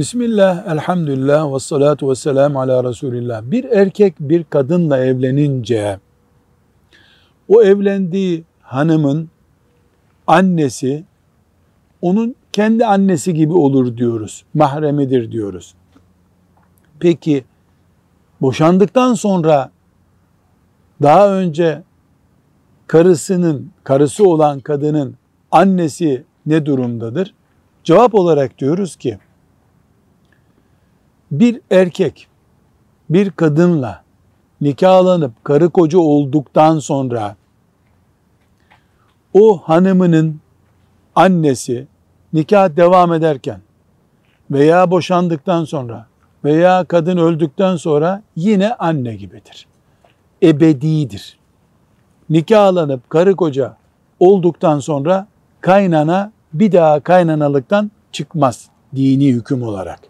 Bismillah, elhamdülillah, ve salatu ve selamu ala Resulillah. Bir erkek bir kadınla evlenince, o evlendiği hanımın annesi, onun kendi annesi gibi olur diyoruz. Mahremidir diyoruz. Peki, boşandıktan sonra daha önce karısının, karısı olan kadının annesi ne durumdadır? Cevap olarak diyoruz ki, bir erkek bir kadınla nikahlanıp karı koca olduktan sonra o hanımının annesi nikah devam ederken veya boşandıktan sonra veya kadın öldükten sonra yine anne gibidir. Ebedidir. Nikahlanıp karı koca olduktan sonra kaynana bir daha kaynanalıktan çıkmaz dini hüküm olarak.